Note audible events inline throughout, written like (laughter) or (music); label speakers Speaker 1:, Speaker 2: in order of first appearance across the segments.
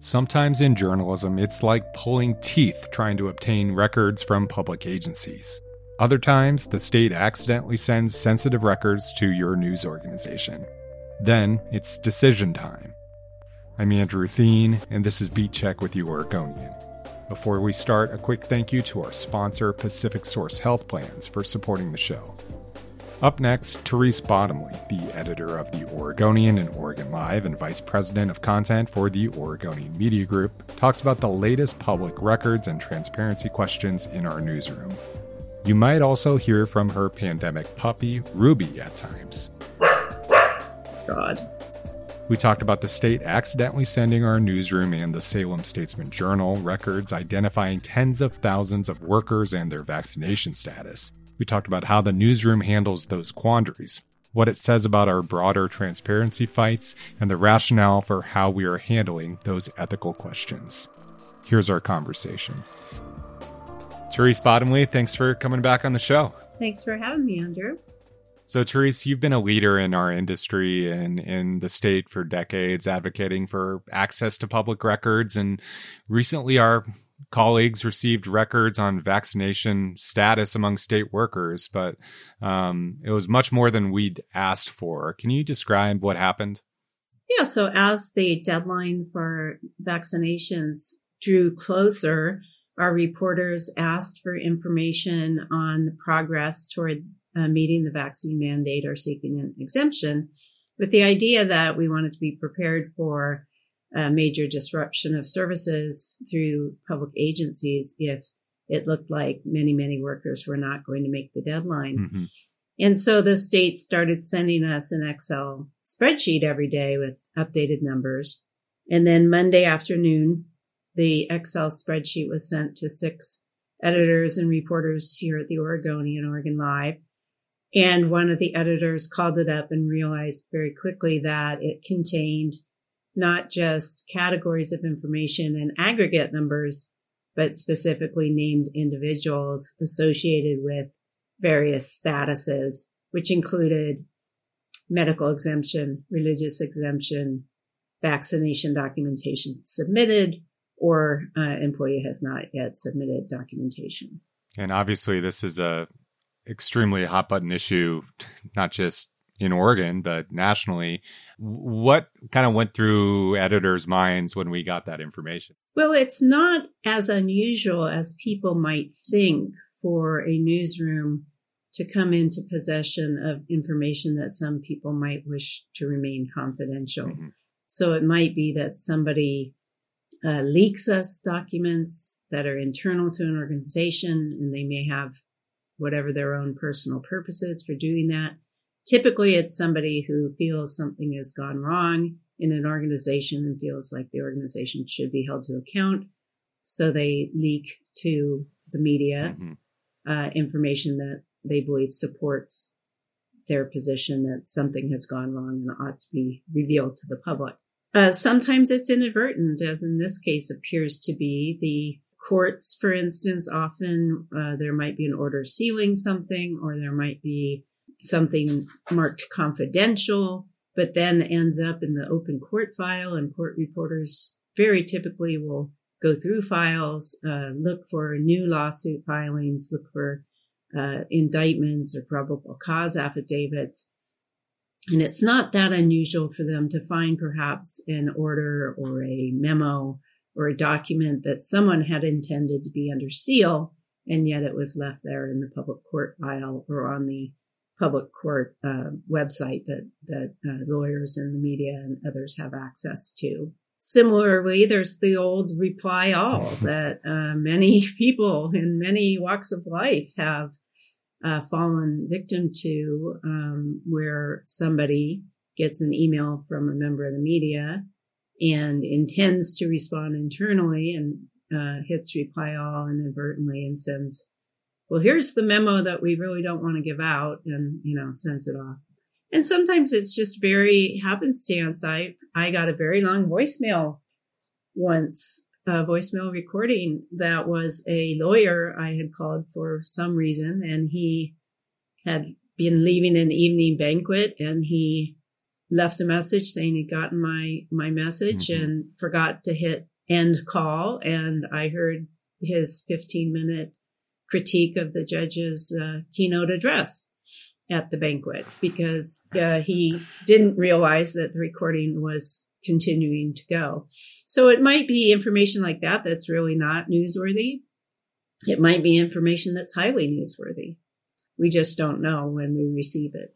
Speaker 1: Sometimes in journalism, it's like pulling teeth trying to obtain records from public agencies. Other times, the state accidentally sends sensitive records to your news organization. Then it's decision time. I'm Andrew Theen, and this is Beat Check with you, Oregonian. Before we start, a quick thank you to our sponsor, PacificSource Health Plans, for supporting the show. Up next, Therese Bottomly, the editor of The Oregonian and Oregon Live and vice president of content for the Oregonian Media Group, talks about the latest public records and transparency questions in our newsroom. You might also hear from her pandemic puppy, Ruby, at times.
Speaker 2: God.
Speaker 1: We talked about the state accidentally sending our newsroom and the Salem Statesman Journal records identifying tens of thousands of workers and their vaccination status. We talked about how the newsroom handles those quandaries, what it says about our broader transparency fights, and the rationale for how we are handling those ethical questions. Here's our conversation. Therese Bottomly, thanks for coming back on the show.
Speaker 2: Thanks for having me, Andrew.
Speaker 1: So, Therese, you've been a leader in our industry and in the state for decades, advocating for access to public records. And recently, our colleagues received records on vaccination status among state workers, but um, it was much more than we'd asked for. Can you describe what happened?
Speaker 2: Yeah, so as the deadline for vaccinations drew closer, our reporters asked for information on the progress toward uh, meeting the vaccine mandate or seeking an exemption with the idea that we wanted to be prepared for a major disruption of services through public agencies if it looked like many, many workers were not going to make the deadline. Mm-hmm. And so the state started sending us an Excel spreadsheet every day with updated numbers. And then Monday afternoon, the Excel spreadsheet was sent to six editors and reporters here at the Oregonian Oregon Live. And one of the editors called it up and realized very quickly that it contained not just categories of information and aggregate numbers, but specifically named individuals associated with various statuses, which included medical exemption, religious exemption, vaccination documentation submitted, or uh, employee has not yet submitted documentation.
Speaker 1: And obviously, this is a extremely hot button issue, (laughs) not just in Oregon, but nationally. What kind of went through editors' minds when we got that information?
Speaker 2: Well, it's not as unusual as people might think for a newsroom to come into possession of information that some people might wish to remain confidential. Mm-hmm. So it might be that somebody uh, leaks us documents that are internal to an organization and they may have whatever their own personal purposes for doing that. Typically, it's somebody who feels something has gone wrong in an organization and feels like the organization should be held to account. So they leak to the media mm-hmm. uh, information that they believe supports their position that something has gone wrong and ought to be revealed to the public. Uh, sometimes it's inadvertent, as in this case appears to be. The courts, for instance, often uh, there might be an order sealing something, or there might be something marked confidential, but then ends up in the open court file and court reporters very typically will go through files, uh, look for new lawsuit filings, look for uh, indictments or probable cause affidavits. And it's not that unusual for them to find perhaps an order or a memo or a document that someone had intended to be under seal, and yet it was left there in the public court file or on the public court uh, website that that uh, lawyers and the media and others have access to. Similarly, there's the old reply all (laughs) that uh, many (laughs) people in many walks of life have uh, fallen victim to, um, where somebody gets an email from a member of the media and intends to respond internally and uh, hits reply all inadvertently and sends well, here's the memo that we really don't want to give out and, you know, sends it off. And sometimes it's just very happenstance. I, I got a very long voicemail once, a voicemail recording that was a lawyer I had called for some reason and he had been leaving an evening banquet and he left a message saying he'd gotten my my message mm-hmm. and forgot to hit end call and i heard his 15 minute critique of the judge's uh, keynote address at the banquet because uh, he didn't realize that the recording was continuing to go. So it might be information like that that's really not newsworthy. It might be information that's highly newsworthy. We just don't know when we receive it.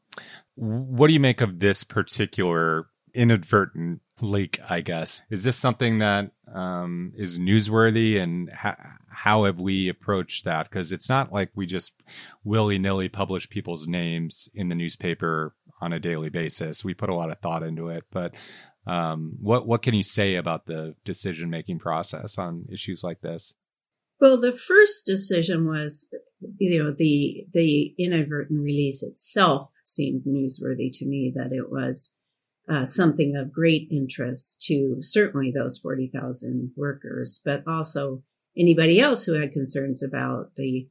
Speaker 1: What do you make of this particular inadvertent leak, I guess? Is this something that um, is newsworthy and ha- how have we approached that? Because it's not like we just willy nilly publish people's names in the newspaper on a daily basis. We put a lot of thought into it, but um, what what can you say about the decision making process on issues like this?
Speaker 2: Well, the first decision was, you know, the the inadvertent release itself seemed newsworthy to me. That it was uh, something of great interest to certainly those forty thousand workers, but also anybody else who had concerns about the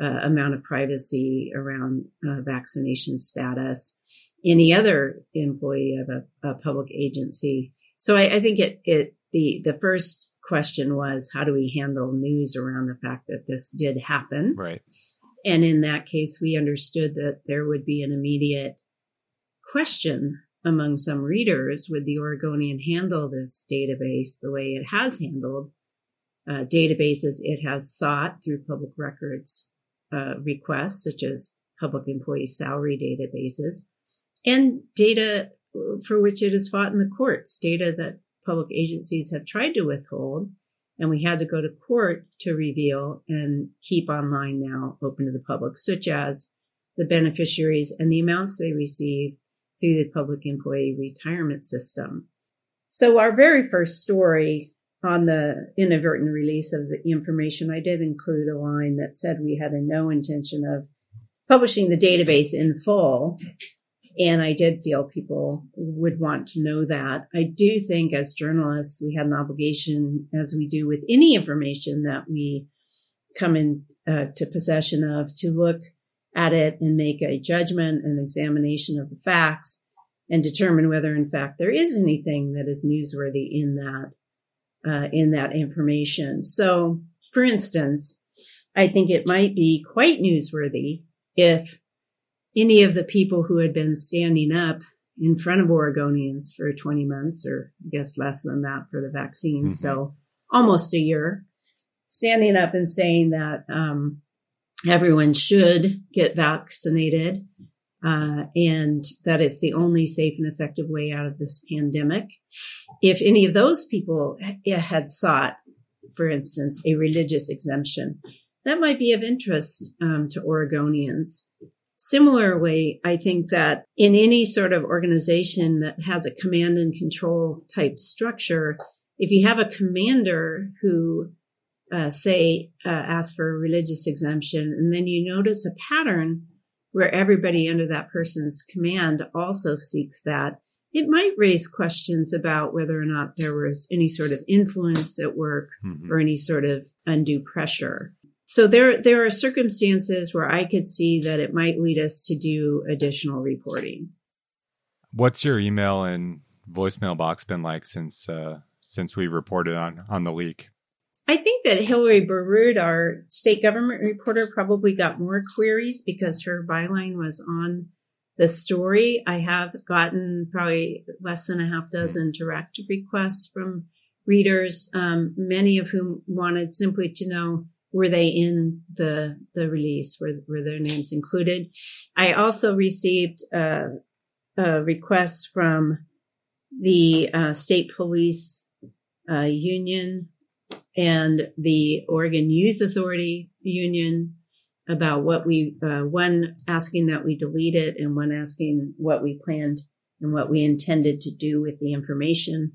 Speaker 2: uh, amount of privacy around uh, vaccination status, any other employee of a, a public agency. So I, I, think it, it, the, the first question was, how do we handle news around the fact that this did happen?
Speaker 1: Right.
Speaker 2: And in that case, we understood that there would be an immediate question among some readers. Would the Oregonian handle this database the way it has handled uh, databases it has sought through public records uh, requests, such as public employee salary databases, and data for which it has fought in the courts, data that public agencies have tried to withhold. And we had to go to court to reveal and keep online now open to the public, such as the beneficiaries and the amounts they receive through the public employee retirement system. So our very first story on the inadvertent release of the information, I did include a line that said we had a no intention of publishing the database in full. And I did feel people would want to know that. I do think as journalists, we had an obligation, as we do with any information that we come into uh, possession of, to look at it and make a judgment and examination of the facts and determine whether in fact there is anything that is newsworthy in that uh, in that information. So, for instance, I think it might be quite newsworthy if any of the people who had been standing up in front of Oregonians for 20 months, or I guess less than that for the vaccine, mm-hmm. so almost a year, standing up and saying that um, everyone should get vaccinated uh, and that it's the only safe and effective way out of this pandemic. If any of those people had sought, for instance, a religious exemption, that might be of interest um, to Oregonians. Similarly, I think that in any sort of organization that has a command and control type structure, if you have a commander who, uh, say, uh, asks for a religious exemption, and then you notice a pattern where everybody under that person's command also seeks that, it might raise questions about whether or not there was any sort of influence at work mm-hmm. or any sort of undue pressure. So there, there are circumstances where I could see that it might lead us to do additional reporting.
Speaker 1: What's your email and voicemail box been like since uh, since we reported on on the leak?
Speaker 2: I think that Hillary Borrud, our state government reporter, probably got more queries because her byline was on the story. I have gotten probably less than a half dozen direct requests from readers, um, many of whom wanted simply to know were they in the the release, were were their names included. I also received uh, a request from the uh, state police uh, union and the Oregon Youth Authority Union about what we, uh, one asking that we delete it and one asking what we planned and what we intended to do with the information.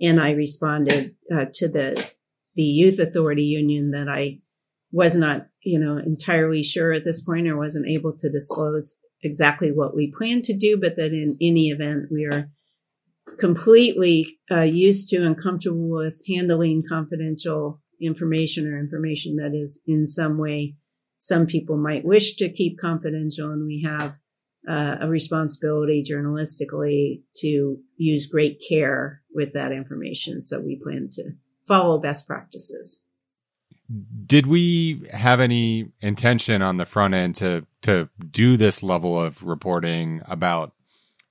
Speaker 2: And I responded uh, to the, the Youth Authority Union that I was not, you know, entirely sure at this point or wasn't able to disclose exactly what we planned to do, but that in any event, we are completely uh, used to and comfortable with handling confidential information or information that is in some way some people might wish to keep confidential and we have uh, a responsibility journalistically to use great care with that information. So we plan to follow best practices.
Speaker 1: Did we have any intention on the front end to to do this level of reporting about,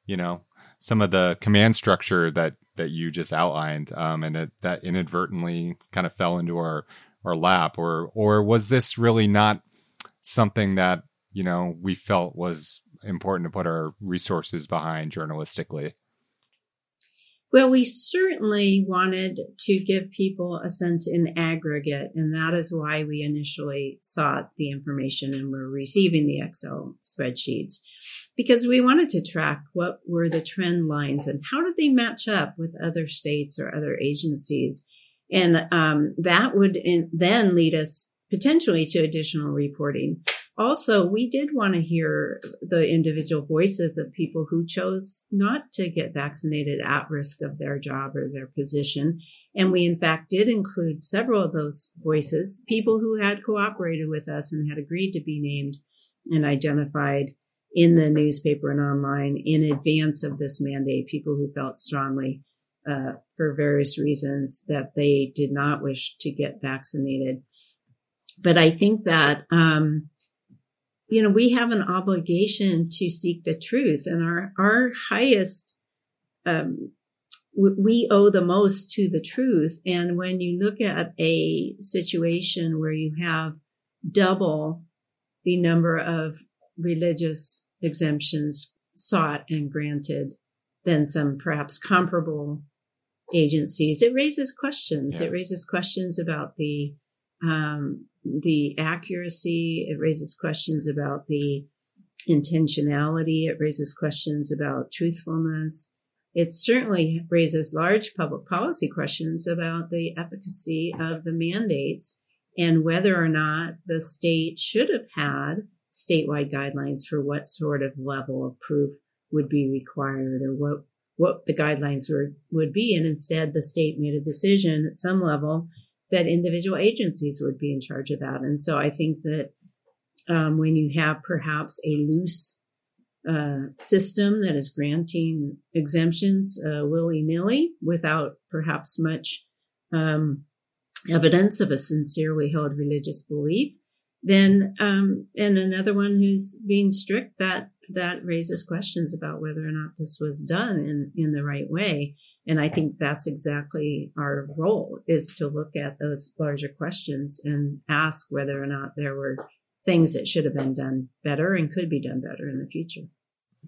Speaker 1: you know, some of the command structure that that you just outlined, um, and that, that inadvertently kind of fell into our our lap, or or was this really not something that you know we felt was important to put our resources behind journalistically?
Speaker 2: Well, we certainly wanted to give people a sense in aggregate, and that is why we initially sought the information and were receiving the Excel spreadsheets because we wanted to track what were the trend lines and how did they match up with other states or other agencies. And um, that would in, then lead us potentially to additional reporting also, we did want to hear the individual voices of people who chose not to get vaccinated at risk of their job or their position. And we, in fact, did include several of those voices, people who had cooperated with us and had agreed to be named and identified in the newspaper and online in advance of this mandate, people who felt strongly uh, for various reasons that they did not wish to get vaccinated. But I think that um, you know, we have an obligation to seek the truth and our, our highest, um, we owe the most to the truth. And when you look at a situation where you have double the number of religious exemptions sought and granted than some perhaps comparable agencies, it raises questions. Yeah. It raises questions about the um, the accuracy. It raises questions about the intentionality. It raises questions about truthfulness. It certainly raises large public policy questions about the efficacy of the mandates and whether or not the state should have had statewide guidelines for what sort of level of proof would be required or what what the guidelines were would be and instead the state made a decision at some level that individual agencies would be in charge of that. And so I think that um, when you have perhaps a loose uh, system that is granting exemptions uh, willy nilly without perhaps much um, evidence of a sincerely held religious belief, then um, and another one who's being strict that that raises questions about whether or not this was done in in the right way. And i think that's exactly our role is to look at those larger questions and ask whether or not there were things that should have been done better and could be done better in the future.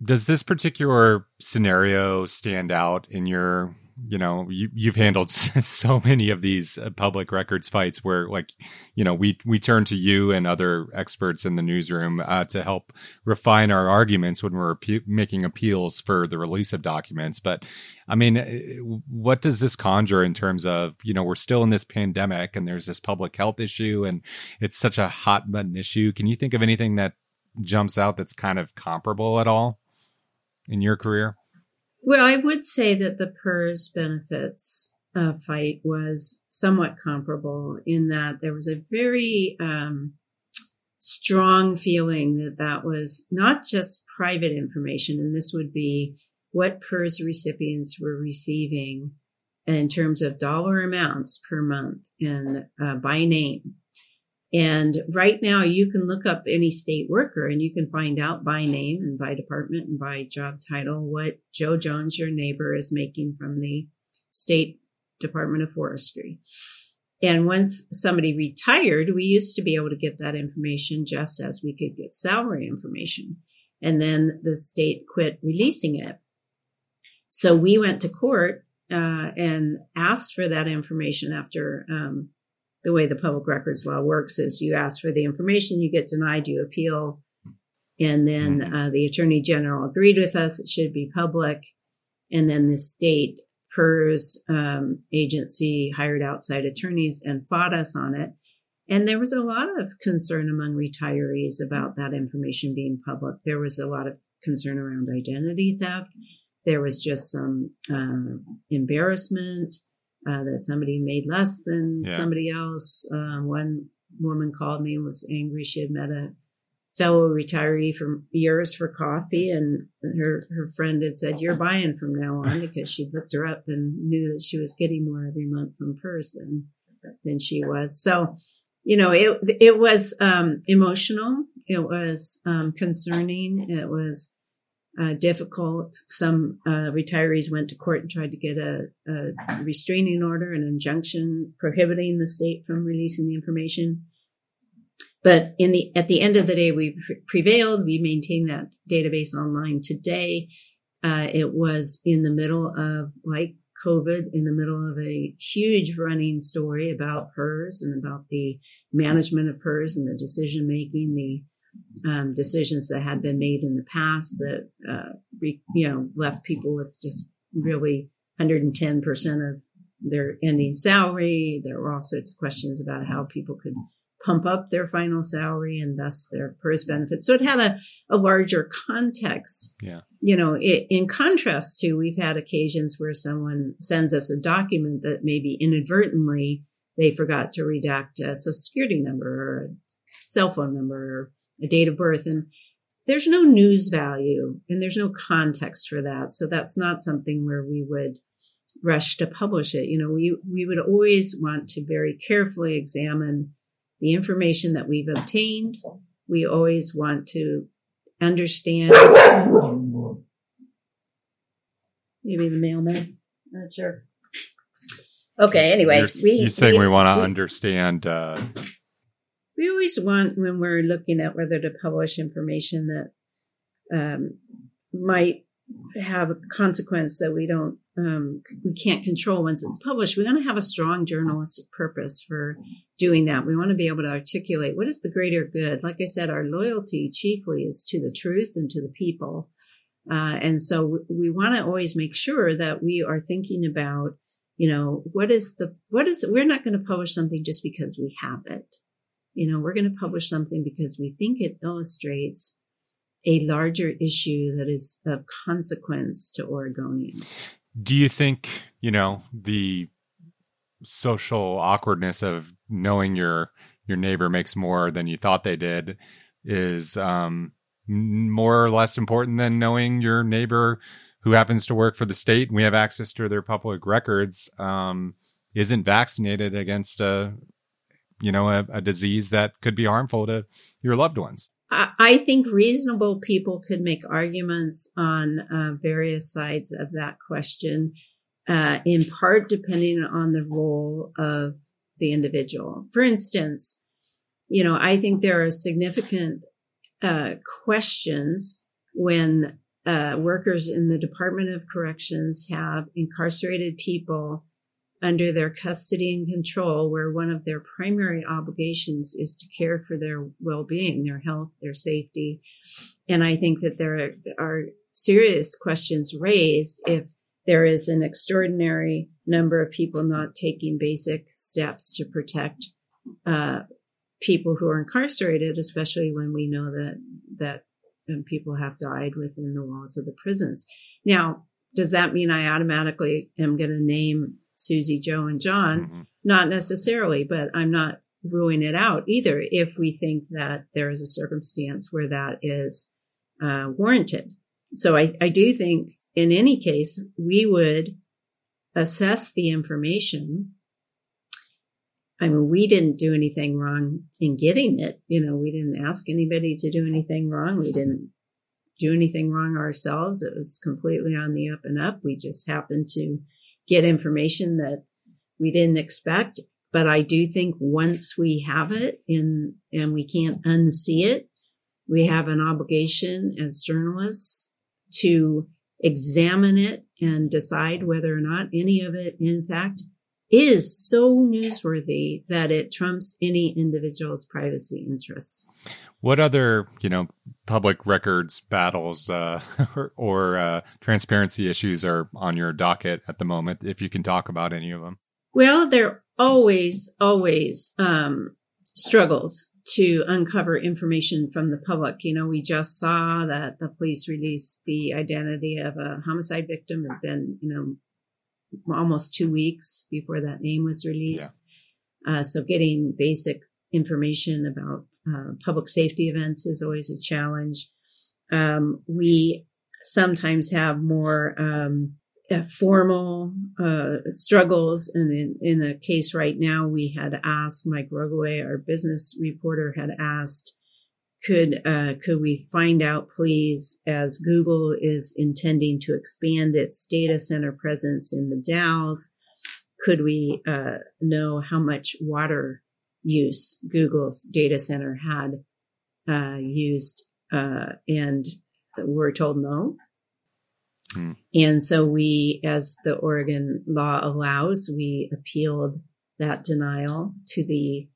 Speaker 1: Does this particular scenario stand out in your you know you, you've handled (laughs) so many of these uh, public records fights where like you know we we turn to you and other experts in the newsroom uh, to help refine our arguments when we're making appeals for the release of documents. But i mean uh, what does this conjure in terms of you know we're still in this pandemic and there's this public health issue and it's such a hot button issue. Can you think of anything that jumps out that's kind of comparable at all in your career
Speaker 2: well, I would say that the PERS benefits uh, fight was somewhat comparable in that there was a very um, strong feeling that that was not just private information, and this would be what PERS recipients were receiving in terms of dollar amounts per month and uh, by name. And right now you can look up any state worker and you can find out by name and by department and by job title what Joe Jones, your neighbor, is making from the state Department of Forestry. And once somebody retired, we used to be able to get that information just as we could get salary information. And then the state quit releasing it. So we went to court uh, and asked for that information after um, the way the public records law works is you ask for the information, you get denied, you appeal. And then mm-hmm. uh, the attorney general agreed with us. It should be public. And then the state PERS um, agency hired outside attorneys and fought us on it. And there was a lot of concern among retirees about that information being public. There was a lot of concern around identity theft. There was just some uh, embarrassment uh, that somebody made less than yeah. somebody else. Uh, one woman called me and was angry. She had met a fellow retiree from years for coffee and her her friend had said you're buying from now on (laughs) because she'd looked her up and knew that she was getting more every month from PERS than than she was so you know it it was um, emotional it was um, concerning it was uh, difficult some uh, retirees went to court and tried to get a, a restraining order an injunction prohibiting the state from releasing the information but in the, at the end of the day, we prevailed. We maintain that database online today. Uh, it was in the middle of like COVID, in the middle of a huge running story about PERS and about the management of PERS and the decision making, the um, decisions that had been made in the past that, uh, re, you know, left people with just really 110% of their ending salary. There were all sorts of questions about how people could pump up their final salary and thus their PERS benefits. So it had a, a larger context.
Speaker 1: Yeah.
Speaker 2: You know, it, in contrast to we've had occasions where someone sends us a document that maybe inadvertently they forgot to redact a social security number or a cell phone number or a date of birth. And there's no news value and there's no context for that. So that's not something where we would rush to publish it. You know, we, we would always want to very carefully examine the information that we've obtained. We always want to understand. Maybe the mailman. Not sure. Okay. Anyway,
Speaker 1: you're, we, you're saying we, we want to understand. Uh...
Speaker 2: We always want when we're looking at whether to publish information that um, might have a consequence that we don't um, we can't control once it's published. We want to have a strong journalistic purpose for doing that. We want to be able to articulate what is the greater good. Like I said, our loyalty chiefly is to the truth and to the people. Uh, and so we want to always make sure that we are thinking about, you know, what is the, what is, we're not going to publish something just because we have it. You know, we're going to publish something because we think it illustrates a larger issue that is of consequence to Oregonians.
Speaker 1: Do you think, you know, the social awkwardness of knowing your your neighbor makes more than you thought they did is um, more or less important than knowing your neighbor who happens to work for the state and we have access to their public records um, isn't vaccinated against a you know a, a disease that could be harmful to your loved ones
Speaker 2: I think reasonable people could make arguments on uh, various sides of that question, uh, in part depending on the role of the individual. For instance, you know, I think there are significant uh, questions when uh, workers in the Department of Corrections have incarcerated people under their custody and control, where one of their primary obligations is to care for their well-being, their health, their safety. And I think that there are serious questions raised if there is an extraordinary number of people not taking basic steps to protect uh, people who are incarcerated, especially when we know that that um, people have died within the walls of the prisons. Now, does that mean I automatically am going to name Susie, Joe, and John. Mm-hmm. Not necessarily, but I'm not ruling it out either if we think that there is a circumstance where that is uh, warranted. So I, I do think in any case, we would assess the information. I mean, we didn't do anything wrong in getting it. You know, we didn't ask anybody to do anything wrong. We didn't do anything wrong ourselves. It was completely on the up and up. We just happened to get information that we didn't expect. But I do think once we have it in, and we can't unsee it, we have an obligation as journalists to examine it and decide whether or not any of it, in fact, is so newsworthy that it trumps any individual's privacy interests.
Speaker 1: What other, you know, public records battles uh, (laughs) or, or uh, transparency issues are on your docket at the moment? If you can talk about any of them.
Speaker 2: Well, there are always, always um, struggles to uncover information from the public. You know, we just saw that the police released the identity of a homicide victim. It's been, you know, almost two weeks before that name was released. Yeah. Uh, so getting basic information about uh, public safety events is always a challenge. Um, we sometimes have more um, uh, formal uh, struggles. And in, in a case right now, we had asked Mike Rogoway, our business reporter, had asked, could uh, could we find out, please, as Google is intending to expand its data center presence in the Dalles, could we uh, know how much water use Google's data center had uh, used? Uh, and we're told no. Hmm. And so we, as the Oregon law allows, we appealed that denial to the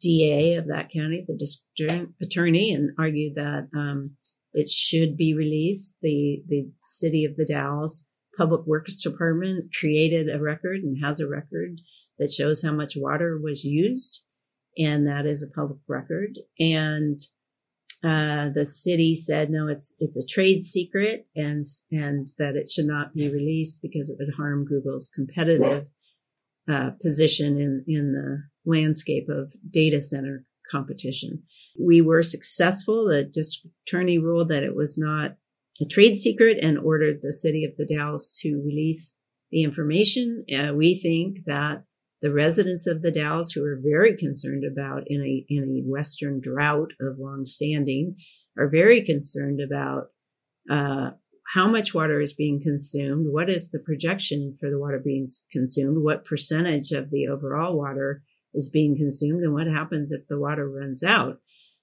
Speaker 2: DA of that county, the district attorney, and argued that um, it should be released. The the city of the Dalles Public Works Department created a record and has a record that shows how much water was used, and that is a public record. And uh, the city said no, it's it's a trade secret, and and that it should not be released because it would harm Google's competitive uh, position in in the landscape of data center competition. We were successful. The district attorney ruled that it was not a trade secret and ordered the city of the Dalles to release the information. Uh, we think that the residents of the Dalles, who are very concerned about in a in a western drought of long standing, are very concerned about uh, how much water is being consumed, what is the projection for the water being consumed, what percentage of the overall water is being consumed, and what happens if the water runs out.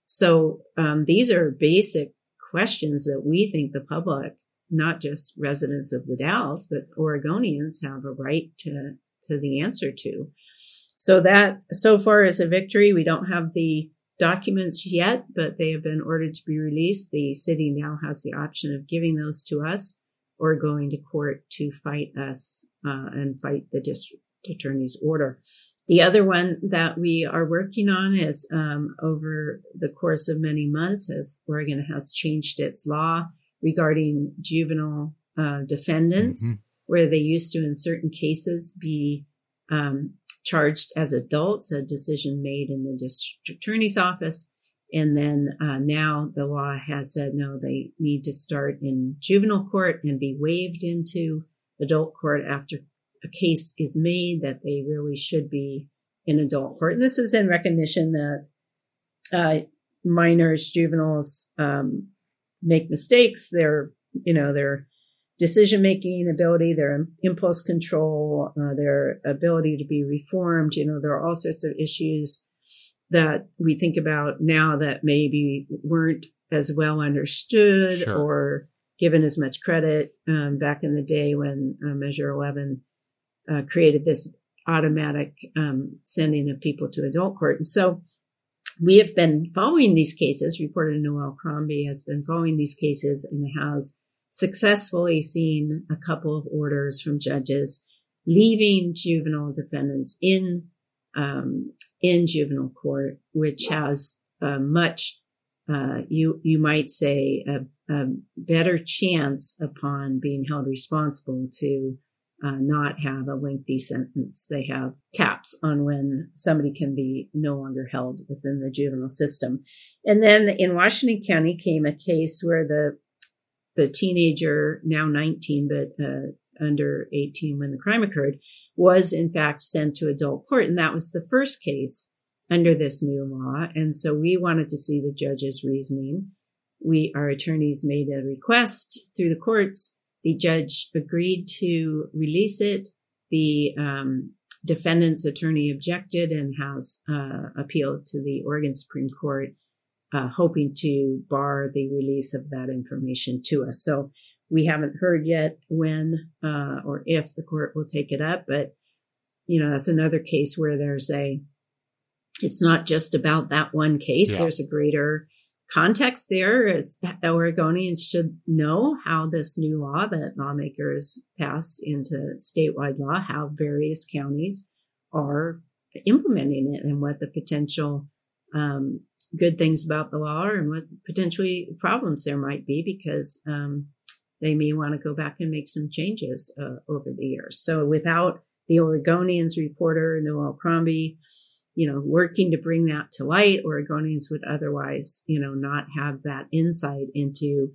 Speaker 2: So um, these are basic questions that we think the public, not just residents of the Dalles, but Oregonians have a right to to the answer to. So that so far is a victory. We don't have the documents yet, but they have been ordered to be released. The city now has the option of giving those to us or going to court to fight us uh, and fight the district attorney's order. The other one that we are working on is um, over the course of many months, as Oregon has changed its law regarding juvenile uh, defendants, mm-hmm. where they used to, in certain cases, be um, charged as adults, a decision made in the district attorney's office. And then uh, now the law has said no, they need to start in juvenile court and be waived into adult court after a case is made that they really should be in adult court. And this is in recognition that uh, minors, juveniles um, make mistakes. They're, you know, they're decision making ability, their impulse control, uh, their ability to be reformed. You know, there are all sorts of issues that we think about now that maybe weren't as well understood sure. or given as much credit um, back in the day when uh, Measure 11 uh, created this automatic um, sending of people to adult court. And so we have been following these cases. Reporter Noelle Crombie has been following these cases in the has successfully seen a couple of orders from judges leaving juvenile defendants in um, in juvenile court, which has uh, much uh, you you might say a, a, better chance upon being held responsible to uh, not have a lengthy sentence. They have caps on when somebody can be no longer held within the juvenile system. And then in Washington County came a case where the the teenager, now 19, but uh, under 18 when the crime occurred, was in fact sent to adult court. And that was the first case under this new law. And so we wanted to see the judge's reasoning. We, our attorneys made a request through the courts. The judge agreed to release it. The um, defendant's attorney objected and has uh, appealed to the Oregon Supreme Court uh, hoping to bar the release of that information to us. So we haven't heard yet when uh, or if the court will take it up, but you know that's another case where there's a it's not just about that one case. Yeah. There's a greater context there. As Oregonians should know how this new law that lawmakers passed into statewide law, how various counties are implementing it and what the potential um, good things about the law and what potentially problems there might be because um, they may want to go back and make some changes uh, over the years. So without the Oregonians reporter, Noelle Crombie, you know, working to bring that to light, Oregonians would otherwise, you know, not have that insight into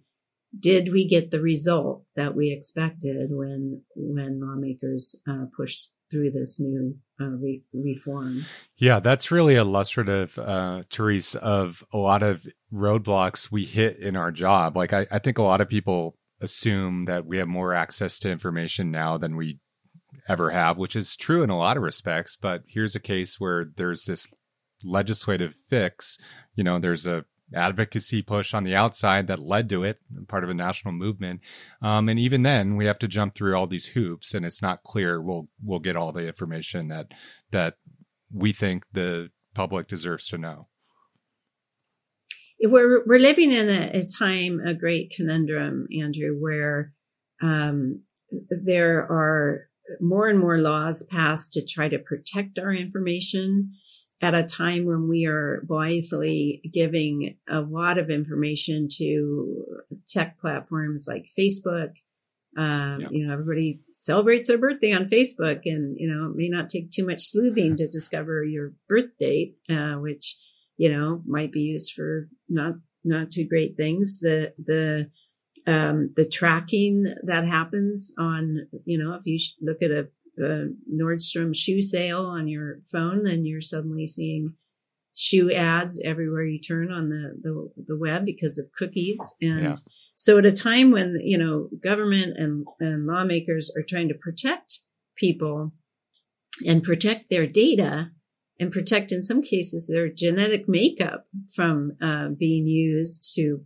Speaker 2: did we get the result that we expected when when lawmakers uh, pushed through this new uh, re- reform.
Speaker 1: Yeah, that's really illustrative, uh, Therese, of a lot of roadblocks we hit in our job. Like, I, I think a lot of people assume that we have more access to information now than we ever have, which is true in a lot of respects. But here's a case where there's this legislative fix. You know, there's a advocacy push on the outside that led to it, part of a national movement. Um, and even then, we have to jump through all these hoops, and it's not clear we'll we'll get all the information that that we think the public deserves to know.
Speaker 2: We're we're living in a, a time, a great conundrum, Andrew, where um, there are more and more laws passed to try to protect our information at a time when we are blithely giving a lot of information to tech platforms like Facebook. Um, yeah. You know, everybody celebrates their birthday on Facebook, and you know, it may not take too much sleuthing to discover your birth date, uh, which you know might be used for not not too great things. The the um, the tracking that happens on, you know, if you look at a a Nordstrom shoe sale on your phone, then you're suddenly seeing shoe ads everywhere you turn on the, the, the web because of cookies. And yeah. so at a time when, you know, government and, and lawmakers are trying to protect people and protect their data and protect in some cases their genetic makeup from uh, being used to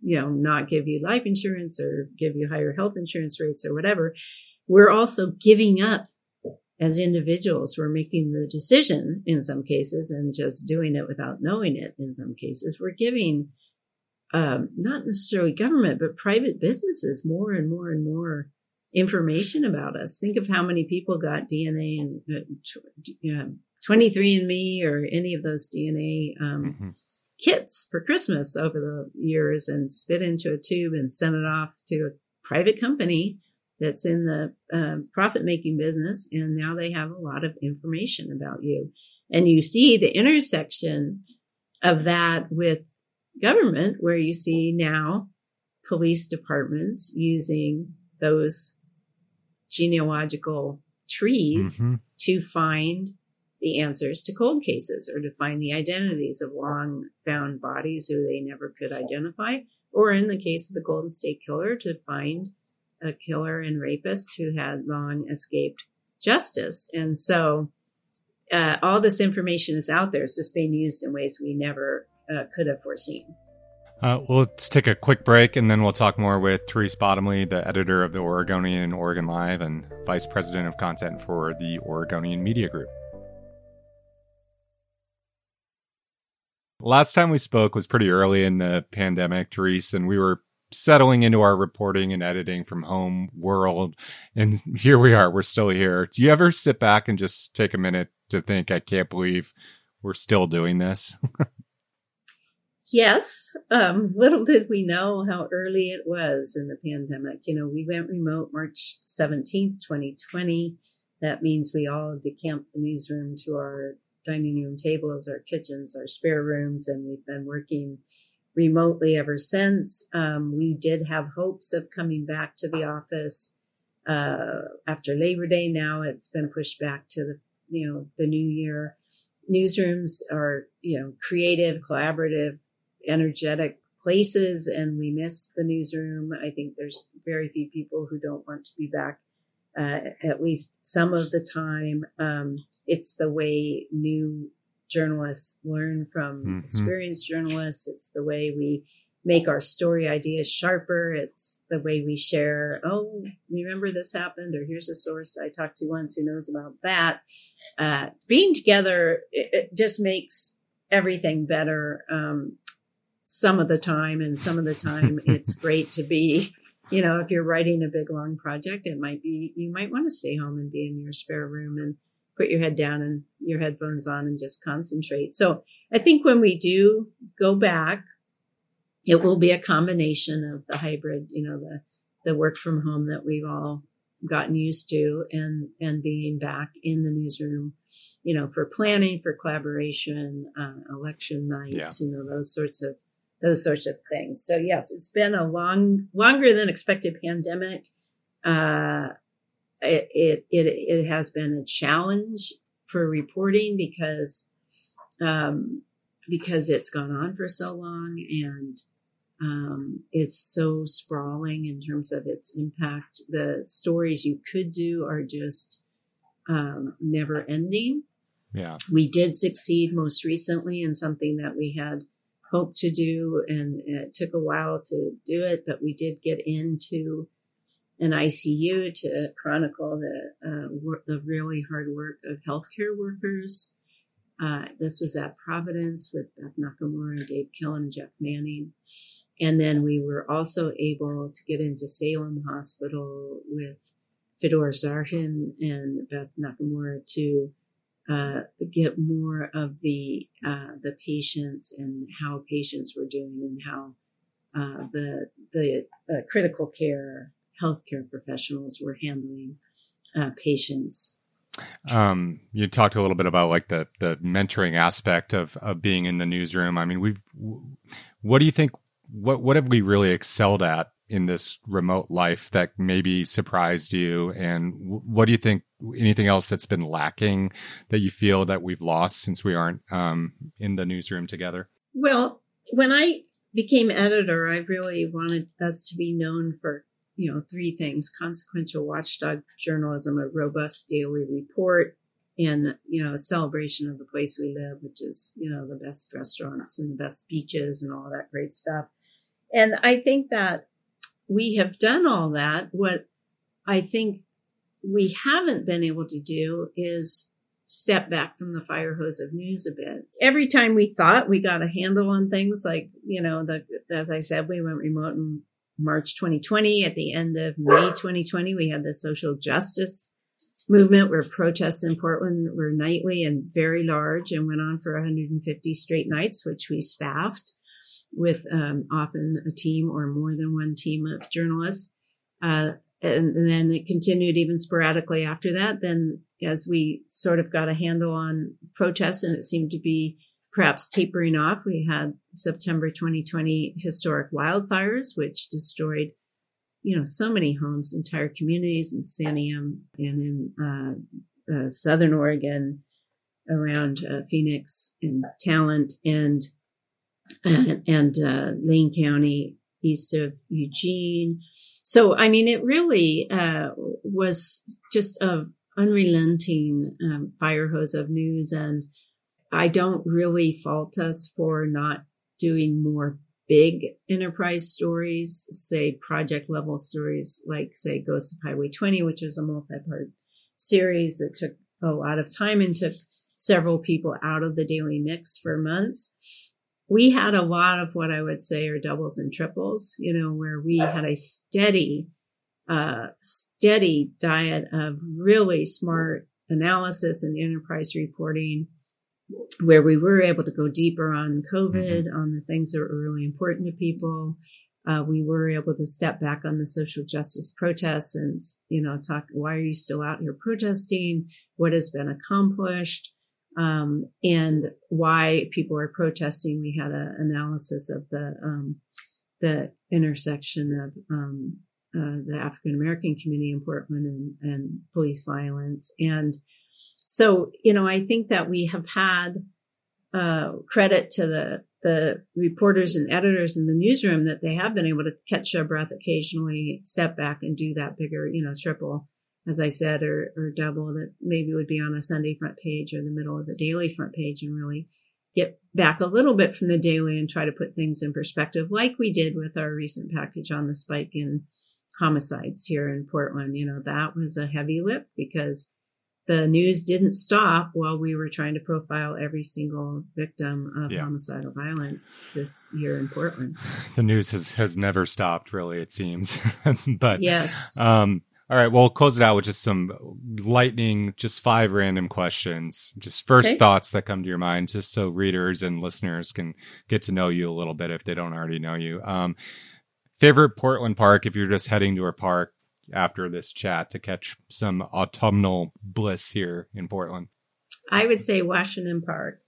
Speaker 2: you know not give you life insurance or give you higher health insurance rates or whatever we're also giving up as individuals. We're making the decision in some cases and just doing it without knowing it in some cases. We're giving um, not necessarily government, but private businesses more and more and more information about us. Think of how many people got DNA and uh, 23andMe or any of those DNA um, mm-hmm. kits for Christmas over the years and spit into a tube and sent it off to a private company that's in the uh, profit making business and now they have a lot of information about you and you see the intersection of that with government where you see now police departments using those genealogical trees mm-hmm. to find the answers to cold cases or to find the identities of long found bodies who they never could identify or in the case of the golden state killer to find a killer and rapist who had long escaped justice. And so uh, all this information is out there. It's just being used in ways we never uh, could have foreseen.
Speaker 1: Uh, well, let's take a quick break and then we'll talk more with Therese Bottomly, the editor of the Oregonian and Oregon Live and vice president of content for the Oregonian Media Group. Last time we spoke was pretty early in the pandemic, Therese, and we were settling into our reporting and editing from home world. And here we are. We're still here. Do you ever sit back and just take a minute to think, I can't believe we're still doing this? (laughs)
Speaker 2: yes. Um, (laughs) little did we know how early it was in the pandemic. You know, we went remote March 17th, 2020. That means we all decamped the newsroom to our dining room tables, our kitchens, our spare rooms, and we've been working remotely ever since. Um, we did have hopes of coming back to the office uh, after Labor Day. Now it's been pushed back to the you know the new year. Newsrooms are you know creative, collaborative, energetic places, and we miss the newsroom. I think there's very few people who don't want to be back. Uh, at least some of the time, um, it's the way new journalists learn from mm-hmm. experienced journalists. It's the way we make our story ideas sharper. It's the way we share, oh, remember this happened, or here's a source I talked to once who knows about that. Uh, being together, it, it, just makes everything better um, some of the time, and some of the time (laughs) it's great to be. You know, if you're writing a big long project, it might be you might want to stay home and be in your spare room and put your head down and your headphones on and just concentrate. So I think when we do go back, it will be a combination of the hybrid, you know, the, the work from home that we've all gotten used to and and being back in the newsroom you know for planning for collaboration uh, election nights yeah. you know those sorts of those sorts of things so yes it's been a long longer than expected pandemic uh, it, it it it has been a challenge for reporting because um because it's gone on for so long and um, is so sprawling in terms of its impact. The stories you could do are just um, never ending.
Speaker 1: Yeah.
Speaker 2: We did succeed most recently in something that we had hoped to do, and it took a while to do it, but we did get into an ICU to chronicle the uh, work, the really hard work of healthcare workers. Uh, this was at Providence with Beth Nakamura, and Dave Killen, and Jeff Manning. And then we were also able to get into Salem Hospital with Fedor Zarkhin and Beth Nakamura to uh, get more of the uh, the patients and how patients were doing and how uh, the the uh, critical care healthcare professionals were handling uh, patients.
Speaker 1: Um, you talked a little bit about like the the mentoring aspect of of being in the newsroom. I mean, we've. What do you think what what have we really excelled at in this remote life that maybe surprised you and what do you think anything else that's been lacking that you feel that we've lost since we aren't um, in the newsroom together
Speaker 2: well when i became editor i really wanted us to be known for you know three things consequential watchdog journalism a robust daily report and you know a celebration of the place we live which is you know the best restaurants and the best beaches and all that great stuff and I think that we have done all that. What I think we haven't been able to do is step back from the fire hose of news a bit. Every time we thought we got a handle on things like, you know, the, as I said, we went remote in March 2020. At the end of May 2020, we had the social justice movement where protests in Portland were nightly and very large and went on for 150 straight nights, which we staffed with um, often a team or more than one team of journalists. Uh, and, and then it continued even sporadically after that. Then, as we sort of got a handle on protests and it seemed to be perhaps tapering off, we had September 2020 historic wildfires, which destroyed, you know, so many homes, entire communities in Santiam and in uh, uh, southern Oregon, around uh, Phoenix and Talent, and and, and uh, Lane County east of Eugene. So, I mean, it really uh, was just a unrelenting um, fire hose of news. And I don't really fault us for not doing more big enterprise stories, say project level stories like, say, Ghost of Highway 20, which was a multi part series that took a lot of time and took several people out of the daily mix for months. We had a lot of what I would say are doubles and triples, you know, where we had a steady, uh, steady diet of really smart analysis and enterprise reporting where we were able to go deeper on COVID, mm-hmm. on the things that were really important to people. Uh, we were able to step back on the social justice protests and, you know, talk, why are you still out here protesting? What has been accomplished? um, and why people are protesting. We had an analysis of the um, the intersection of um, uh, the African American community in Portland and, and, police violence, and so you know I think that we have had uh, credit to the the reporters and editors in the newsroom that they have been able to catch their breath occasionally, step back and do that bigger, you know, triple as I said, or, or double that maybe would be on a Sunday front page or the middle of the daily front page and really get back a little bit from the daily and try to put things in perspective, like we did with our recent package on the spike in homicides here in Portland. You know, that was a heavy lift because the news didn't stop while we were trying to profile every single victim of yeah. homicidal violence this year in Portland. (laughs)
Speaker 1: The news has, has never stopped, really, it seems. (laughs) but
Speaker 2: yes.
Speaker 1: Um, all right, well, we'll close it out with just some lightning, just five random questions. Just first okay. thoughts that come to your mind, just so readers and listeners can get to know you a little bit if they don't already know you. Um, favorite Portland park if you're just heading to a park, after this chat to catch some autumnal bliss here in Portland?
Speaker 2: I would say Washington Park.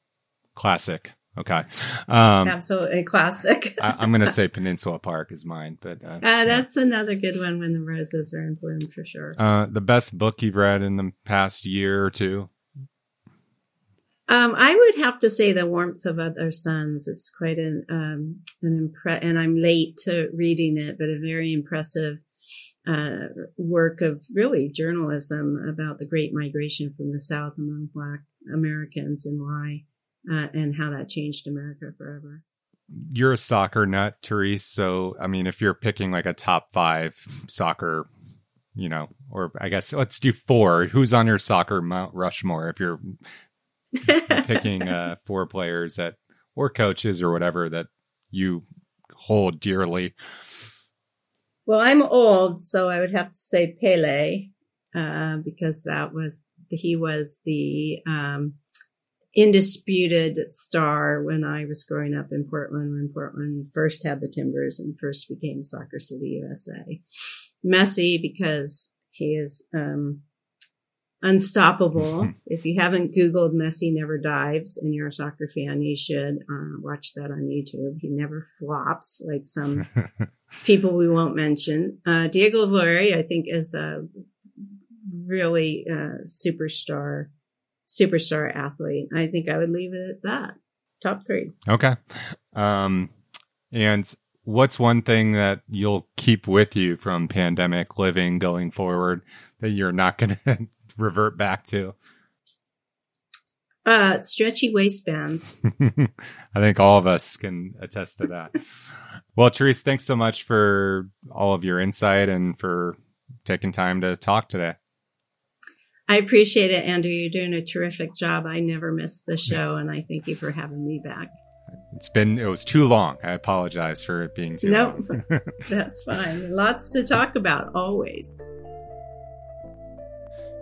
Speaker 1: Classic. Okay. Um,
Speaker 2: Absolutely classic.
Speaker 1: I, am going to say (laughs) Peninsula Park is mine, but uh,
Speaker 2: uh, that's yeah. another good one when the roses are in bloom for sure.
Speaker 1: Uh, the best book you've read in the past year or two?
Speaker 2: Um, I would have to say the warmth of other suns. It's quite an um, an impre- and I'm late to reading it, but a very impressive uh, work of really journalism about the Great Migration from the South among Black Americans and why uh, and how that changed America forever.
Speaker 1: You're a soccer nut, Therese. So, I mean, if you're picking like a top five soccer, you know, or I guess let's do four. Who's on your soccer Mount Rushmore? If you're (laughs) picking uh, four players that or coaches or whatever that you hold dearly.
Speaker 2: Well, I'm old, so I would have to say Pele uh, because that was he was the um, indisputed star when I was growing up in Portland, when Portland first had the Timbers and first became Soccer City USA. Messi because he is um, unstoppable. if you haven't Googled Messi never dives and you're a soccer fan, you should uh, watch that on YouTube. He never flops like some (laughs) people we won't mention. Uh, Diego Valeri, I think, is a really uh, superstar superstar athlete. I think I would leave it at that. Top three.
Speaker 1: Okay. Um, and what's one thing that you'll keep with you from pandemic living going forward that you're not going (laughs) to revert back to?
Speaker 2: Uh, stretchy waistbands. (laughs)
Speaker 1: I think all of us can attest to that. well, Therese, thanks so much for all of your insight and for taking time to talk today.
Speaker 2: I appreciate it, Andrew. You're doing a terrific job. I never miss the show, and I thank you for having me back.
Speaker 1: It's been, it was too long. I apologize for it being too
Speaker 2: nope, long. (laughs) that's fine. Lots to talk about, always.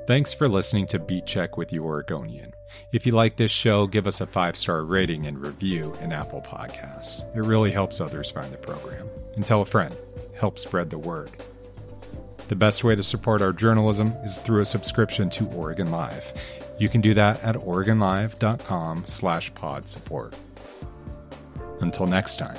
Speaker 1: Thanks for listening to Beat Check with the Oregonian. If you like this show, give us a five star rating and review in Apple Podcasts. It really helps others find the program. And tell a friend. Help spread the word. The best way to support our journalism is through a subscription to Oregon Live. You can do that at oregonlive.com slash pod support. Until next time.